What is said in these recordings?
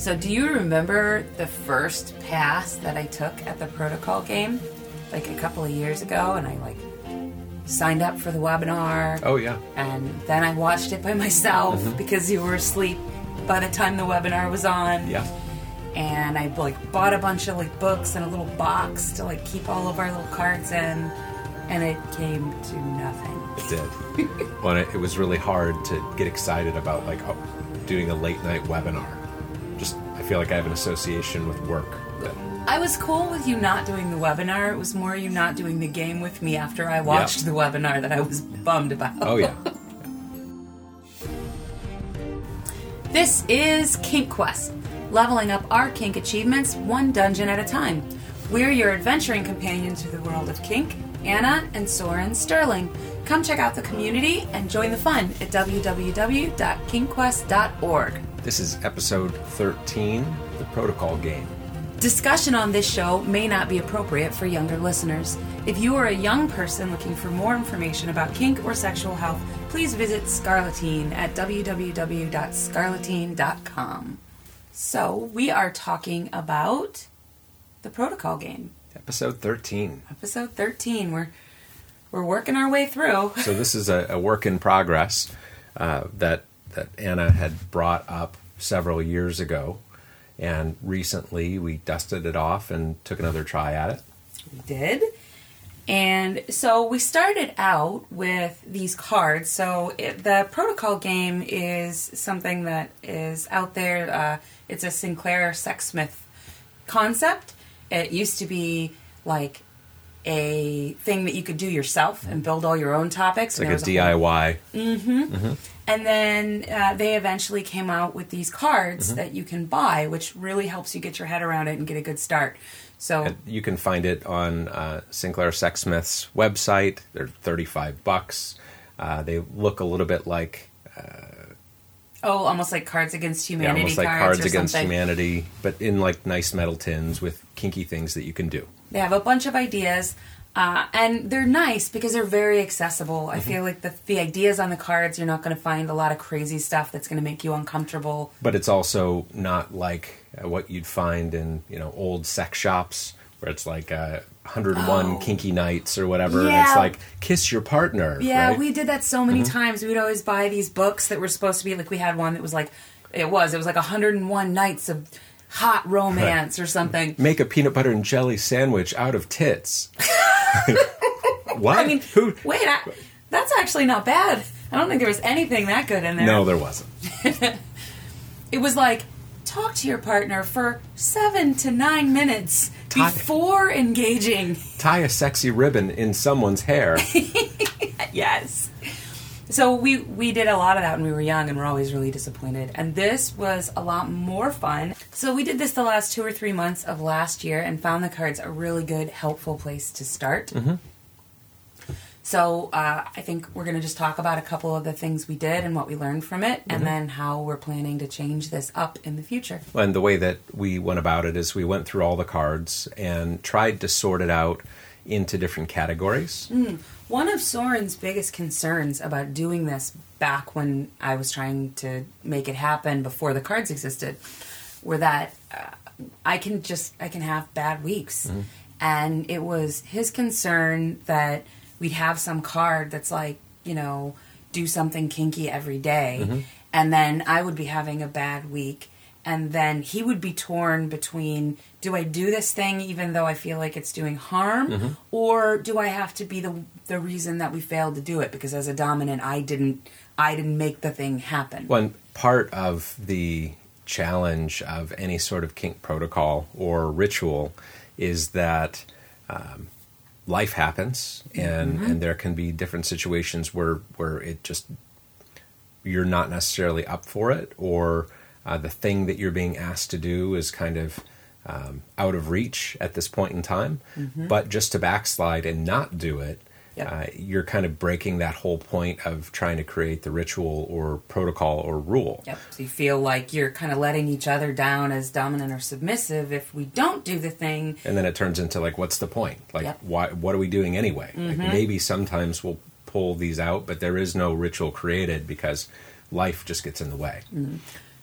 So, do you remember the first pass that I took at the protocol game, like a couple of years ago, and I like signed up for the webinar, Oh yeah. and then I watched it by myself mm-hmm. because you were asleep by the time the webinar was on. Yeah. And I like bought a bunch of like books and a little box to like keep all of our little cards in, and it came to nothing. It did. well, it, it was really hard to get excited about like doing a late night webinar. I feel like I have an association with work. That, I was cool with you not doing the webinar. It was more you not doing the game with me after I watched the webinar that I was bummed about. oh yeah. This is Kink Quest, leveling up our kink achievements one dungeon at a time. We're your adventuring companion to the world of kink, Anna and Soren Sterling. Come check out the community and join the fun at www.kinkquest.org. This is episode 13, the protocol game. Discussion on this show may not be appropriate for younger listeners. If you are a young person looking for more information about kink or sexual health, please visit Scarleteen at www.scarleteen.com. So, we are talking about the protocol game. Episode 13. Episode 13. We're we're working our way through. So this is a, a work in progress uh, that that Anna had brought up several years ago, and recently we dusted it off and took another try at it. We did. And so we started out with these cards. So it, the protocol game is something that is out there. Uh, it's a Sinclair Sexsmith concept. It used to be like a thing that you could do yourself and build all your own topics. It's like a there was whole- DIY. and then uh, they eventually came out with these cards Mm-hmm. that you can buy, which really helps you get your head around it and get a good start. So And You can find it on uh, Sinclair Sexsmith's website. They're thirty-five bucks. Uh, they look a little bit like Oh, almost like Cards Against yeah, Humanity almost like cards, Cards Against something. Humanity, but in like nice metal tins with kinky things that you can do. They have a bunch of ideas, uh, and they're nice because they're very accessible. Mm-hmm. I feel like the the ideas on the cards, you're not going to find a lot of crazy stuff that's going to make you uncomfortable. but it's also not like uh, what you'd find in you know old sex shops where it's like uh, 101 Oh. kinky nights or whatever and it's like kiss your partner Yeah, right? Mm-hmm. we did that so many times. We would always buy these books that were supposed to be like we had one that was like it was it was like 101 nights of hot romance or something. make a peanut butter and jelly sandwich out of tits what I mean, who wait, I, that's actually not bad. I don't think there was anything that good in there. no there wasn't It was like talk to your partner for seven to nine minutes Ti- before engaging. tie a sexy ribbon in someone's hair Yes. So we we did a lot of that when we were young, and we're always really disappointed. And this was a lot more fun. So we did this the last two or three months of last year, and found the cards a really good, helpful place to start. So uh, I think we're going to just talk about a couple of the things we did and what we learned from it, and then how we're planning to change this up in the future. and the way that we went about it is we went through all the cards and tried to sort it out into different categories. Hmm. One of Soren's biggest concerns about doing this back when I was trying to make it happen before the cards existed were that uh, I can just I can have bad weeks. Mm-hmm. And it was his concern that we'd have some card that's like, you know, do something kinky every day, mm-hmm. and then I would be having a bad week and then he would be torn between do I do this thing even though I feel like it's doing harm or do I have to be the the reason that we failed to do it? Because as a dominant I didn't I didn't make the thing happen. One part of the challenge of any sort of kink protocol or ritual is that um, life happens, and and there can be different situations where where it just you're not necessarily up for it, or uh, the thing that you're being asked to do is kind of um, out of reach at this point in time. But just to backslide and not do it, Yep. uh, you're kind of breaking that whole point of trying to create the ritual or protocol or rule. Yep. So you feel like you're kind of letting each other down as dominant or submissive if we don't do the thing. And then it turns into like, what's the point? Like, Yep. Mm-hmm. why? What are we doing anyway? Like maybe sometimes we'll pull these out, but there is no ritual created because life just gets in the way.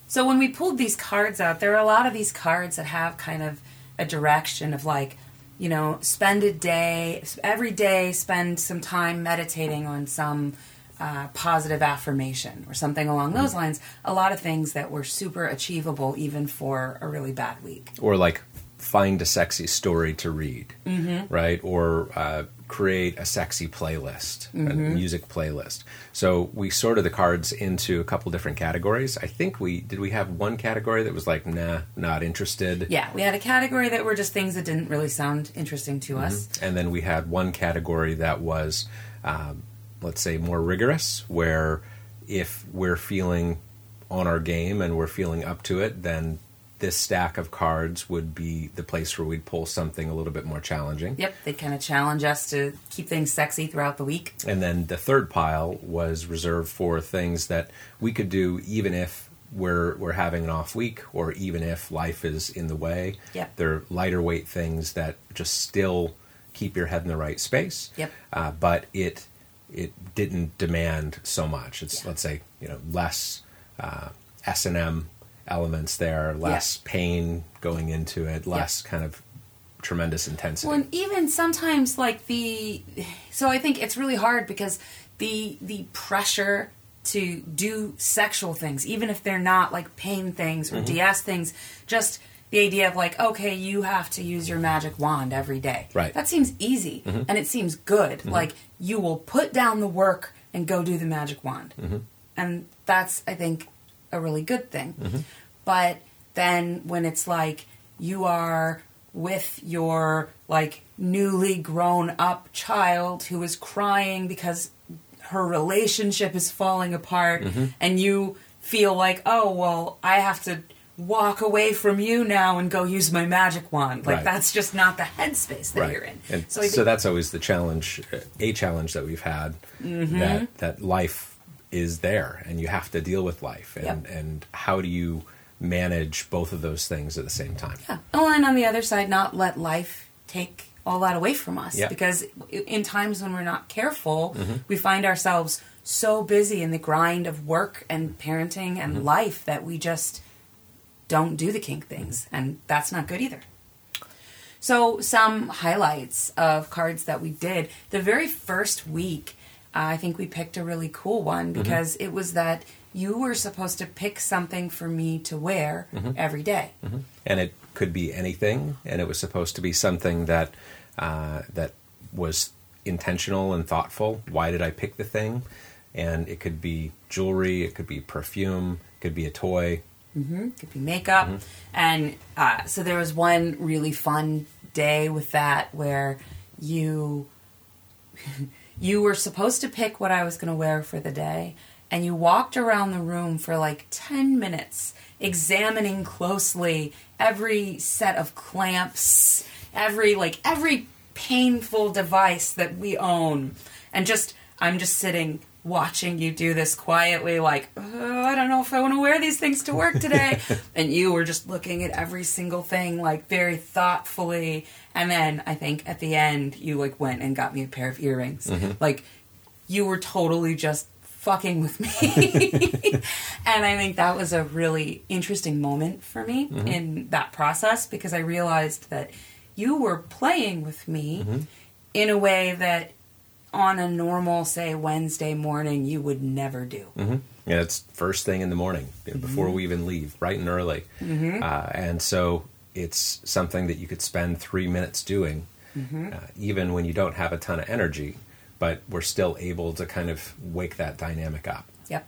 So when we pulled these cards out, there are a lot of these cards that have kind of a direction of like, you know, spend a day, every day, spend some time meditating on some uh, positive affirmation or something along those lines. A lot of things that were super achievable even for a really bad week. or like find a sexy story to read, Mm-hmm. right? Or uh, create a sexy playlist, a Mm-hmm. music playlist. So we sorted the cards into a couple different categories. I think we did. We have one category that was like, nah, not interested. Yeah, we had a category that were just things that didn't really sound interesting to us. And then we had one category that was, um, let's say, more rigorous, where if we're feeling on our game and we're feeling up to it, then this stack of cards would be the place where we'd pull something a little bit more challenging. Yep, they kind of challenge us to keep things sexy throughout the week. And then the third pile was reserved for things that we could do even if we're we're having an off week or even if life is in the way. Yep. They're lighter weight things that just still keep your head in the right space. Yep. Uh, but it it didn't demand so much. It's Yeah. let's say you know less uh, S and M elements there, less pain going into it, less kind of tremendous intensity. Well, and even sometimes like the, so I think it's really hard because the the pressure to do sexual things, even if they're not like pain things Mm-hmm. or DS things, just the idea of like, okay, you have to use your magic wand every day. Right. That seems easy Mm-hmm. and it seems good. Like you will put down the work and go do the magic wand, Mm-hmm. and that's I think a really good thing. But then when it's like you are with your like newly grown up child who is crying because her relationship is falling apart and you feel like oh well i have to walk away from you now and go use my magic wand like Right. that's just not the headspace that right. you're in And so so, that's always the challenge, uh, a challenge that we've had Mm-hmm. that that life is there and you have to deal with life and Yep. and how do you manage both of those things at the same time? Yeah. Oh, and on the other side, not let life take all that away from us. Yeah. Because in times when we're not careful, Mm-hmm. we find ourselves so busy in the grind of work and parenting and Mm-hmm. life that we just don't do the kink things. Mm-hmm. And that's not good either. So, some highlights of cards that we did. The very first week, I think we picked a really cool one Mm-hmm. because it was that you were supposed to pick something for me to wear Mm-hmm. every day. and it could be anything and it was supposed to be something that uh, that was intentional and thoughtful why did i pick the thing and it could be jewelry it could be perfume it could be a toy could be makeup. And uh, so there was one really fun day with that where you you were supposed to pick what I was going to wear for the day, and you walked around the room for like ten minutes, examining closely every set of clamps, every like every painful device that we own, and just I'm just sitting watching you do this quietly like oh, i don't know if i want to wear these things to work today. And you were just looking at every single thing like very thoughtfully. And then i think at the end you like went and got me a pair of earrings. Mm-hmm. Like you were totally just fucking with me. And i think that was a really interesting moment for me mm-hmm. in that process because i realized that you were playing with me mm-hmm. in a way that on a normal, say, Wednesday morning, you would never do. Mm-hmm. Yeah, it's first thing in the morning before we even leave, bright and early. Uh, and so it's something that you could spend three minutes doing, uh, even when you don't have a ton of energy, but we're still able to kind of wake that dynamic up. Yep.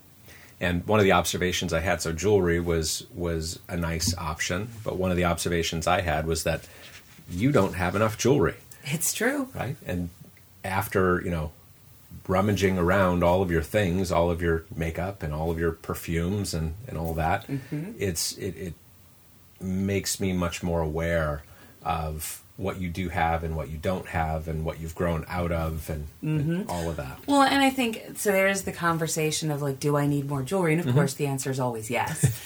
And one of the observations I had, so jewelry was was a nice option, but one of the observations I had was that you don't have enough jewelry, It's true. right? And after you know rummaging around all of your things, all of your makeup and all of your perfumes and and all that, mm-hmm. it's it, it makes me much more aware of what you do have and what you don't have and what you've grown out of and, and mm-hmm. all of that. Well, and I think so. There's the conversation of like, do I need more jewelry? And of mm-hmm. course, the answer is always yes.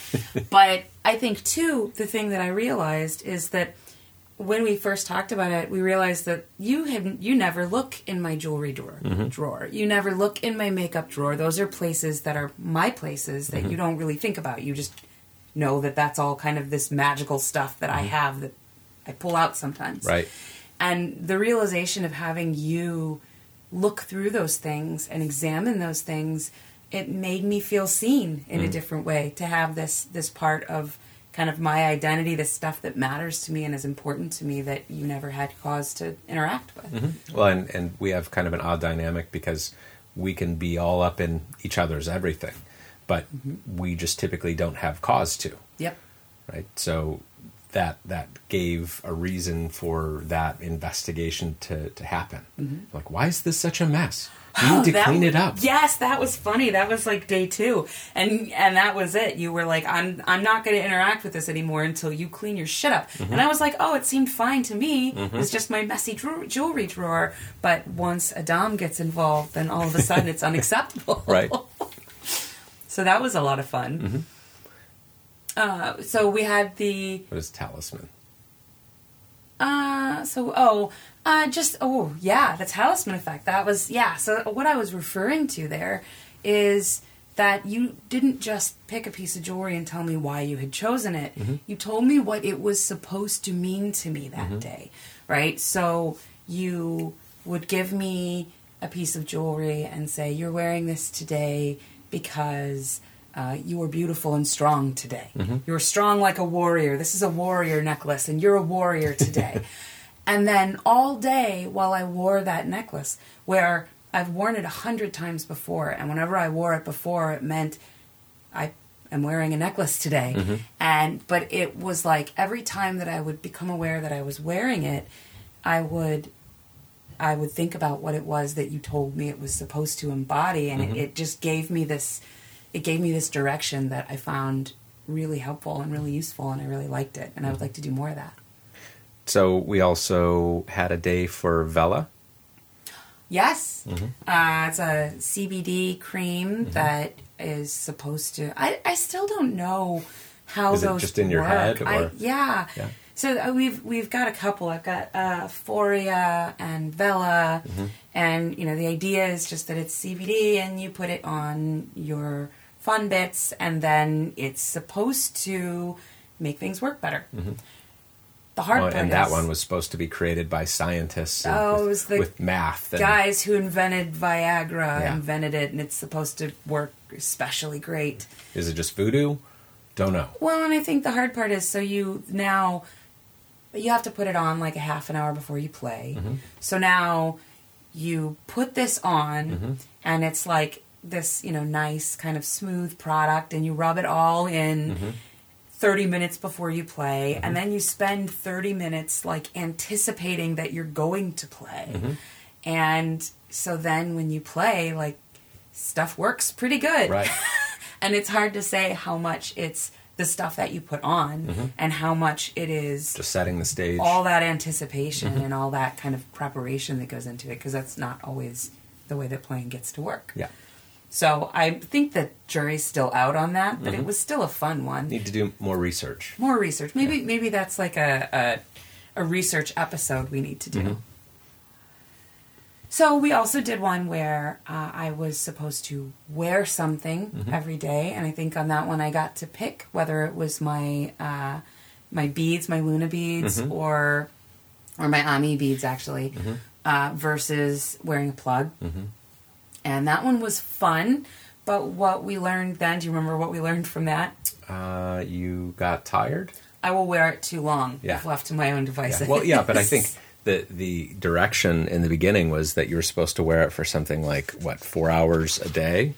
but I think too, the thing that I realized is that when we first talked about it, we realized that you have you never look in my jewelry drawer. Mm-hmm. Drawer. You never look in my makeup drawer. Those are places that are my places that you mm-hmm. don't really think about. You just know that that's all kind of this magical stuff that I mm-hmm. have that I pull out sometimes. Right. And the realization of having you look through those things and examine those things, it made me feel seen in a different way to have this this part of kind of my identity, the stuff that matters to me and is important to me that you never had cause to interact with. Mm-hmm. Well, and, and we have kind of an odd dynamic because we can be all up in each other's everything, but mm-hmm. we just typically don't have cause to, Yep. right? So that that gave a reason for that investigation to, to happen. Mm-hmm. Like, why is this such a mess? You need to Mm-hmm. That- clean it up. Yes, that was funny. That was like day two, and and that was it. You were like, I'm I'm not going to interact with this anymore until you clean your shit up. Mm-hmm. And I was like, oh, it seemed fine to me. It's just my messy jewelry drawer. But once Adam gets involved, then all of a sudden it's unacceptable. Right. So that was a lot of fun. Mm-hmm. Uh, so we had the What is talisman? Uh, so oh, uh, just oh yeah, the talisman effect. That was yeah. So what I was referring to there is that you didn't just pick a piece of jewelry and tell me why you had chosen it. You told me what it was supposed to mean to me that day, right? So you would give me a piece of jewelry and say, "You're wearing this today because." Uh, you were beautiful and strong today. Mm-hmm. You were strong like a warrior. This is a warrior necklace, and you're a warrior today. and then all day while I wore that necklace, where I've worn it a hundred times before, and whenever I wore it before, it meant I am wearing a necklace today. Mm-hmm. And but it was like every time that I would become aware that I was wearing it, I would I would think about what it was that you told me it was supposed to embody, and it, mm-hmm. it just gave me this it gave me this direction that I found really helpful and really useful, and I really liked it, and I would like to do more of that. So we also had a day for Vella. Yes, Mm-hmm. uh, it's a CBD cream that is supposed to. I I still don't know how Is it those just in your work. head, I, yeah. Yeah. So uh, we've we've got a couple. I've got uh, Foria and Vella, Mm-hmm. and you know the idea is just that it's CBD and you put it on your fun bits, and then it's supposed to make things work better. Mm-hmm. The hard Oh, part and that is one was supposed to be created by scientists and Oh, it with, was the with math. And, guys who invented Viagra Yeah. invented it, and it's supposed to work especially great. Is it just voodoo? Don't know. Well, and I think the hard part is so you now you have to put it on like a half an hour before you play. Mm-hmm. So now you put this on, mm-hmm. and it's like this, you know, nice kind of smooth product, and you rub it all in. Mm-hmm. 30 minutes before you play and mm-hmm. then you spend 30 minutes like anticipating that you're going to play mm-hmm. and so then when you play like stuff works pretty good Right. and it's hard to say how much it's the stuff that you put on and how much it is Just setting the stage. all that anticipation and all that kind of preparation that goes into it because that's not always the way that playing gets to work. yeah. So I think the jury's still out on that, but it was still a fun one. Need to do more research. More research. Maybe maybe that's like a a, a research episode we need to do. So we also did one where uh, I was supposed to wear something every day, and I think on that one I got to pick whether it was my uh, my beads, my Luna beads, or or my Ami beads actually, uh, versus wearing a plug. And that one was fun. But what we learned then, do you remember what we learned from that? Uh, you got tired? I will wear it too long Yeah. if left to my own devices. Yeah. Well, yeah, but I think the the direction in the beginning was that you were supposed to wear it for something like what four hours a day.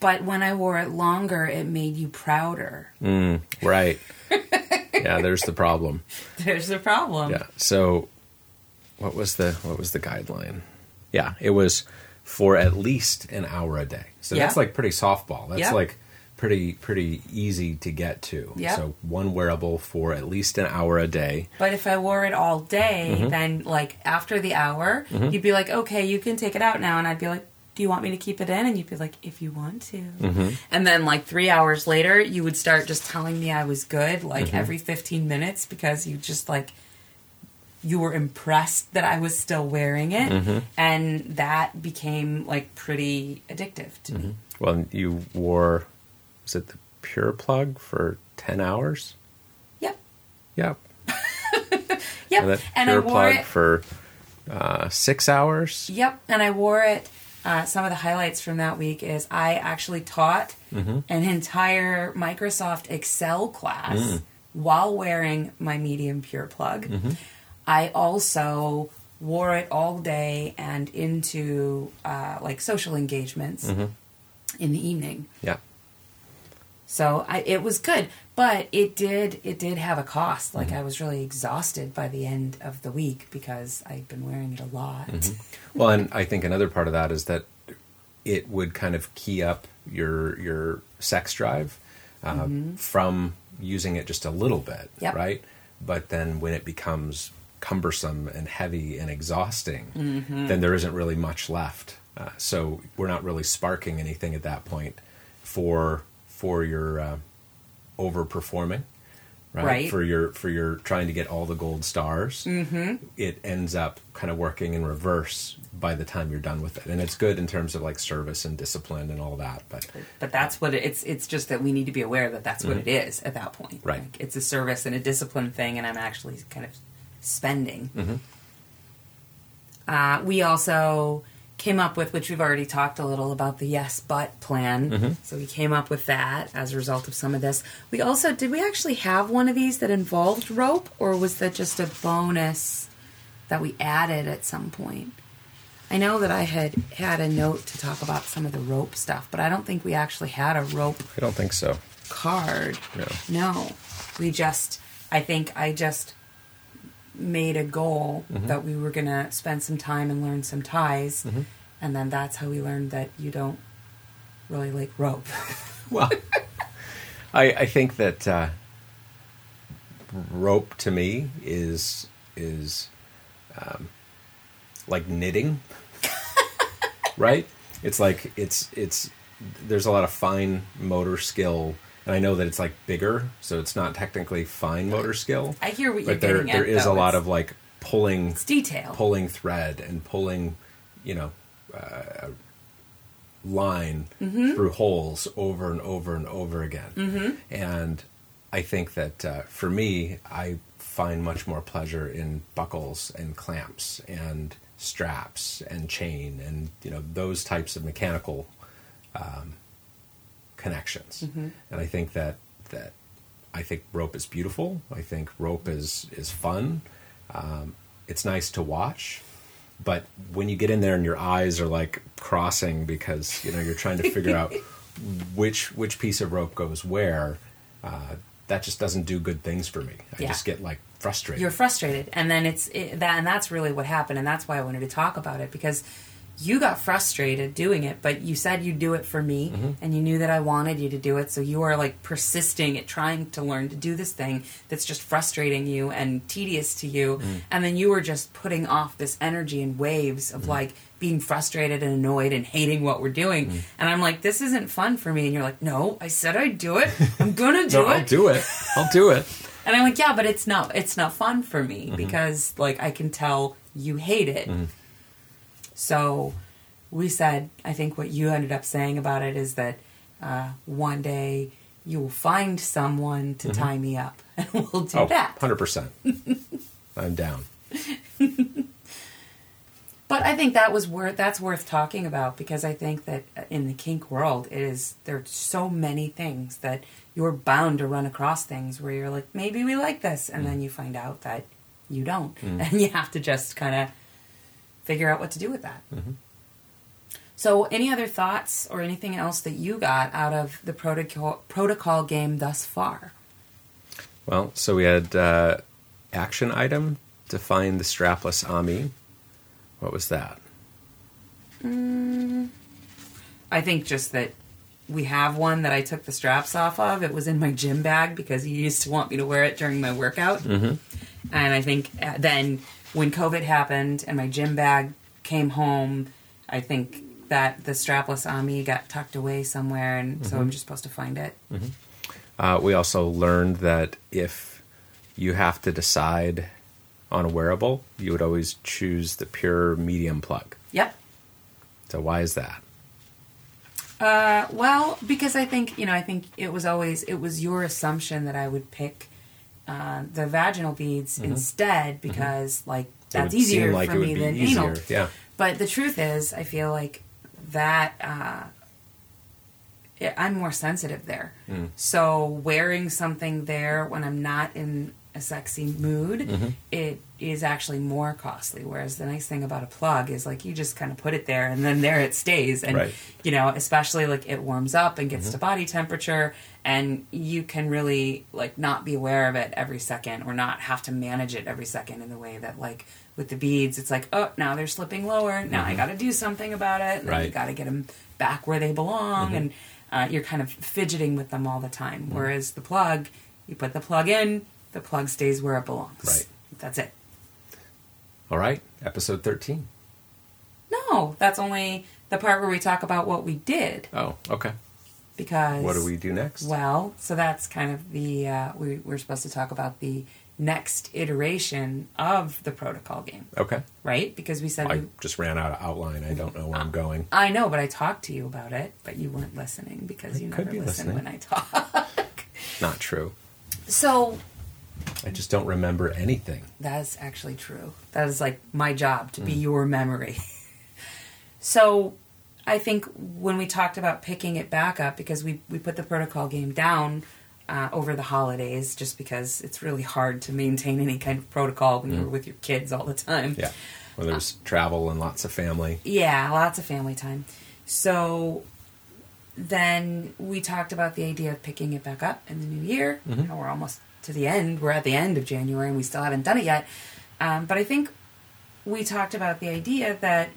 But when I wore it longer, it made you prouder. Right. yeah, there's the problem. There's the problem. Yeah. So, what was the what was the guideline? Yeah, it was for at least an hour a day. So Yeah. that's like pretty softball. That's Yeah. like pretty pretty easy to get to. Yeah. So one wearable for at least an hour a day. But if I wore it all day, Mm-hmm. then like after the hour, you'd be like, okay, you can take it out now. And I'd be like, do you want me to keep it in? And you'd be like, if you want to. Mm-hmm. And then like three hours later, you would start just telling me I was good, like Mm-hmm. every 15 minutes, because you just like, you were impressed that I was still wearing it. Mm-hmm. And that became like pretty addictive to me. Well, you wore was it the pure plug for 10 hours. Yep. Yep. Yep. And And I pure wore plug it. for uh, six hours. Yep, and I wore it. Uh, some of the highlights from that week is I actually taught Mm-hmm. an entire Microsoft Excel class Mm. while wearing my medium pure plug. Mm-hmm. I also wore it all day and into uh, like social engagements Mm-hmm. in the evening. Yeah. So I, it was good, but it did it did have a cost. Mm-hmm. Like I was really exhausted by the end of the week because I'd been wearing it a lot. Well, and I think another part of that is that it would kind of key up your your sex drive uh, from using it just a little bit, Yep. right? But then when it becomes cumbersome and heavy and exhausting, then there isn't really much left. Uh, so we're not really sparking anything at that point for for your uh, overperforming. Right? Right. for your for your trying to get all the gold stars, mm-hmm. it ends up kind of working in reverse by the time you're done with it, and it's good in terms of like service and discipline and all that. But But that's what it, it's. It's just that we need to be aware that that's what it is at that point. Right. Like, it's a service and a discipline thing, and I'm actually kind of spending. Uh, we also came up with, which we've already talked a little about, the yes but plan. So we came up with that as a result of some of this. We also did. We actually have one of these that involved rope, or was that just a bonus that we added at some point? I know that I had had a note to talk about some of the rope stuff, but I don't think we actually had a rope I don't think so. card. No. No. We just, I think I just made a goal that we were going to spend some time and learn some ties. And then that's how we learned that you don't really like rope. Well, I I think that uh, rope to me is is um, like knitting, right? It's like it's it's there's a lot of fine motor skill, and I know that it's like bigger, so it's not technically fine motor skill. I hear what you're but there getting there at. is though. a lot of like pulling it's detail. pulling thread and pulling, you know, uh, line Mm-hmm. through holes over and over and over again. Mm-hmm. And I think that uh, for me, I find much more pleasure in buckles and clamps and straps and chain and you know those types of mechanical um, connections. Mm-hmm. And I think that that I think rope is beautiful. I think rope is is fun. Um, it's nice to watch, but when you get in there and your eyes are like crossing because you know you're trying to figure out which which piece of rope goes where, uh, that just doesn't do good things for me. I Yeah. just get like frustrated. you're frustrated and then it's it, that and that's really what happened and that's why i wanted to talk about it because you got frustrated doing it but you said you'd do it for me mm-hmm. and you knew that i wanted you to do it so you are like persisting at trying to learn to do this thing that's just frustrating you and tedious to you mm-hmm. and then you were just putting off this energy in waves of mm-hmm. like being frustrated and annoyed and hating what we're doing and i'm like this isn't fun for me and you're like no i said i'd do it i'm gonna do no, it I'll do it. I'll do it. and I'm like, yeah, but it's not it's not fun for me Mm-hmm. because like I can tell you hate it. So we said, I think what you ended up saying about it is that uh, one day you will find someone to tie me up, and we'll do Mm-hmm. Oh, that. 100%. I'm down. But I think that was worth that's worth talking about because I think that uh, in the kink world it is there are so many things that you're bound to run across things where you're like maybe we like this and then you find out that you don't and you have to just kind of figure out what to do with that. So any other thoughts or anything else that you got out of the protocol protocol game thus far? Well, so we had uh, action item to find the strapless Ami. What was that? I think just that we have one that I took the straps off of. It was in my gym bag because he used to want me to wear it during my workout. Mm-hmm. And I think uh, then when COVID happened and my gym bag came home, I think that the strapless Ami got tucked away somewhere, and so I'm just supposed to find it. Uh, we also learned that if you have to decide on a wearable, you would always choose the pure medium plug. Yep. So why is that? Uh, well, because I think you know, I think it was always it was your assumption that I would pick uh, the vaginal beads instead because like Mm-hmm. It that's easier like for me than easier, anal. yeah. But the truth is, I feel like that uh, I'm more sensitive there. Mm. So wearing something there when I'm not in a sexy mood, Mm-hmm. it is actually more costly. Whereas the nice thing about a plug is like you just kind of put it there and then there it stays. And Right. Mm-hmm. you know, especially like it warms up and gets to body temperature and you can really like not be aware of it every second or not have to manage it every second in the way that like with the beads it's like oh now they're slipping lower now i got to do something about it and then you Mm-hmm. Right. Mm-hmm. got to get them back where they belong and uh, you're kind of fidgeting with them all the time Mm-hmm. whereas the plug you put the plug in the plug stays where it belongs Right. that's it All right, episode 13. no that's only the part where we talk about what we did Oh, okay. because What do we do next? Well, so that's kind of the uh, we we're supposed to talk about the next iteration of the protocol game, Okay. right? Because we said I we, just ran out of outline. I don't know where I'm going. I know, but I talked to you about it, but you weren't listening because you could never listen listening. when I talk. Not true. so I just don't remember anything. That's actually true. That is like my job to be Mm. your memory. so I think when we talked about picking it back up, because we, we put the protocol game down uh, over the holidays, just because it's really hard to maintain any kind of protocol when you're with your kids all the time. Mm. Yeah. Well, there's travel and lots of family. Yeah, lots of family time. So then we talked about the idea of picking it back up in the new year. Mm-hmm. Now we're almost to the end. We're at the end of January and we still haven't done it yet. Um, but I think we talked about the idea that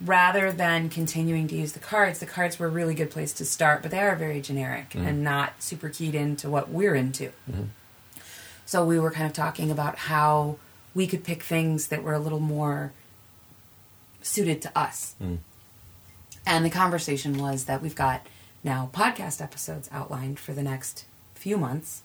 rather than continuing to use the cards, the cards were a really good place to start, but they are very generic Mm-hmm. and not super keyed into what we're into. So we were kind of talking about how we could pick things that were a little more suited to us. And the conversation was that we've got now podcast episodes outlined for the next few months.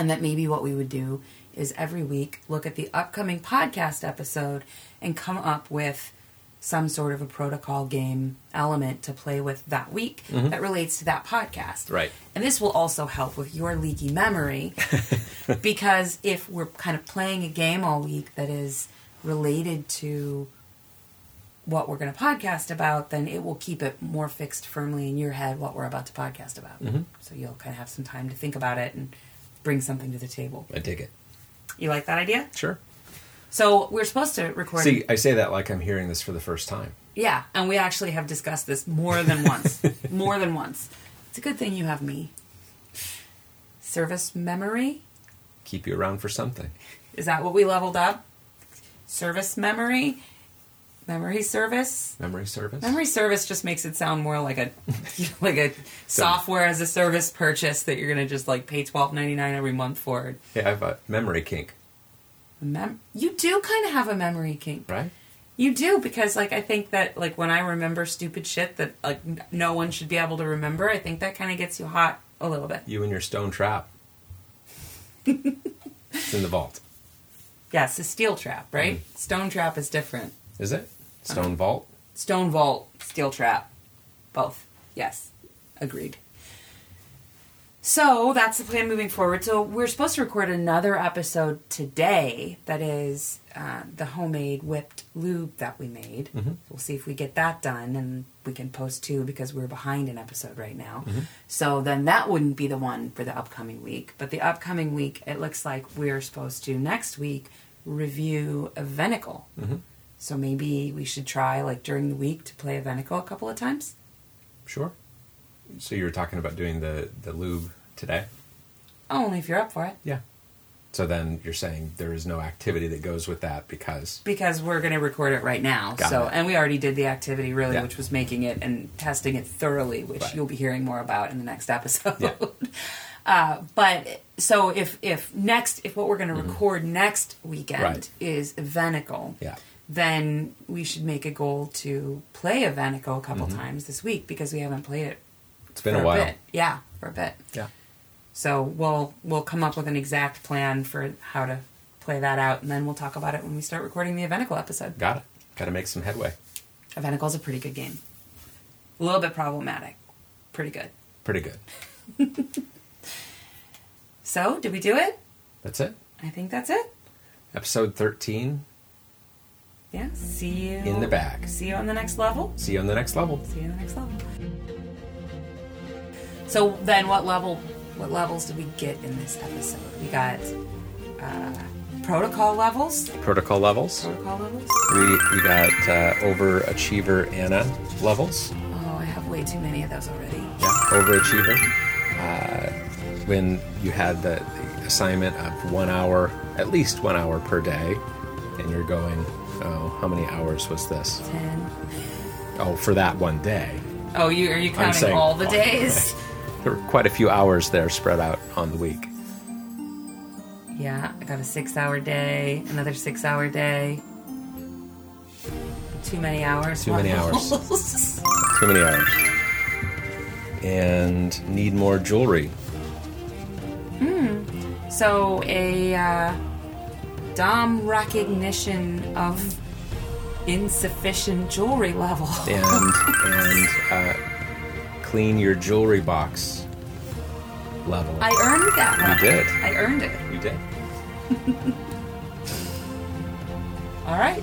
And that maybe what we would do is every week look at the upcoming podcast episode and come up with some sort of a protocol game element to play with that week mm-hmm. that relates to that podcast. Right. And this will also help with your leaky memory because if we're kind of playing a game all week that is related to what we're going to podcast about, then it will keep it more fixed firmly in your head what we're about to podcast about. Mm-hmm. So you'll kind of have some time to think about it and bring something to the table. I dig it. You like that idea? Sure. So we're supposed to record. See, I say that like I'm hearing this for the first time. Yeah, and we actually have discussed this more than once. more than once. It's a good thing you have me. Service memory? Keep you around for something. Is that what we leveled up? Service memory? Memory service? Memory service? Memory service just makes it sound more like a like a software as a service purchase that you're gonna just like pay twelve ninety nine every month for. Yeah, I have a memory kink, Mem- you do kind of have a memory kink. right? You do because like I think that like when I remember stupid shit that like no one should be able to remember, I think that kind of gets you hot a little bit. You and your stone trap. it's in the vault. Yes, a steel trap, right? Mm-hmm. Stone trap is different. Is it? Stone vault? Stone vault, steel trap, both. Yes, agreed. So that's the plan moving forward. So we're supposed to record another episode today. That is uh, the homemade whipped lube that we made. Mm-hmm. We'll see if we get that done, and we can post two because we're behind an episode right now. Mm-hmm. So then that wouldn't be the one for the upcoming week. But the upcoming week, it looks like we're supposed to next week review a Venicle. Mm-hmm. So maybe we should try like during the week to play a Venicle a couple of times. Sure. So you were talking about doing the, the lube today? Only if you're up for it. Yeah. So then you're saying there is no activity that goes with that because because we're going to record it right now. Got so, it. and we already did the activity really, Yeah. which was making it and testing it thoroughly, which Right. you'll be hearing more about in the next episode. Yeah. uh, but so if if next if what we're going to record next weekend Mm-hmm. Right. is Venicle, Yeah. Then we should make a goal to play a Venicle a couple times this week because we haven't played it. Mm-hmm. it's been for a while. bit. Yeah, for a bit. Yeah. So we'll we'll come up with an exact plan for how to play that out, and then we'll talk about it when we start recording the Eventicle episode. Got it. Got to make some headway. Eventicle's a pretty good game. A little bit problematic. Pretty good. Pretty good. So, did we do it? That's it. I think that's it. Episode 13 Yeah. See you in the back. See you on the next level. See you on the next level. See you on the next level. So then, what level? What levels did we get in this episode? We got uh, protocol levels. Protocol levels. Protocol levels. We, we got uh, overachiever Anna levels. Oh, I have way too many of those already. Yeah, overachiever. Uh, when you had the, the assignment of one hour, at least one hour per day, and you're going, oh, how many hours was this? Ten. Oh, for that one day. Oh, you are you counting saying- all the days? There were quite a few hours there spread out on the week. yeah, I got a six-hour day, another six-hour day. Too many hours. Too many hours. Too many hours. And need more jewelry. Hmm. So a uh, Dom recognition of insufficient jewelry level. And and uh, clean your jewelry box level. I earned that one. You did. I earned it. you did. All right.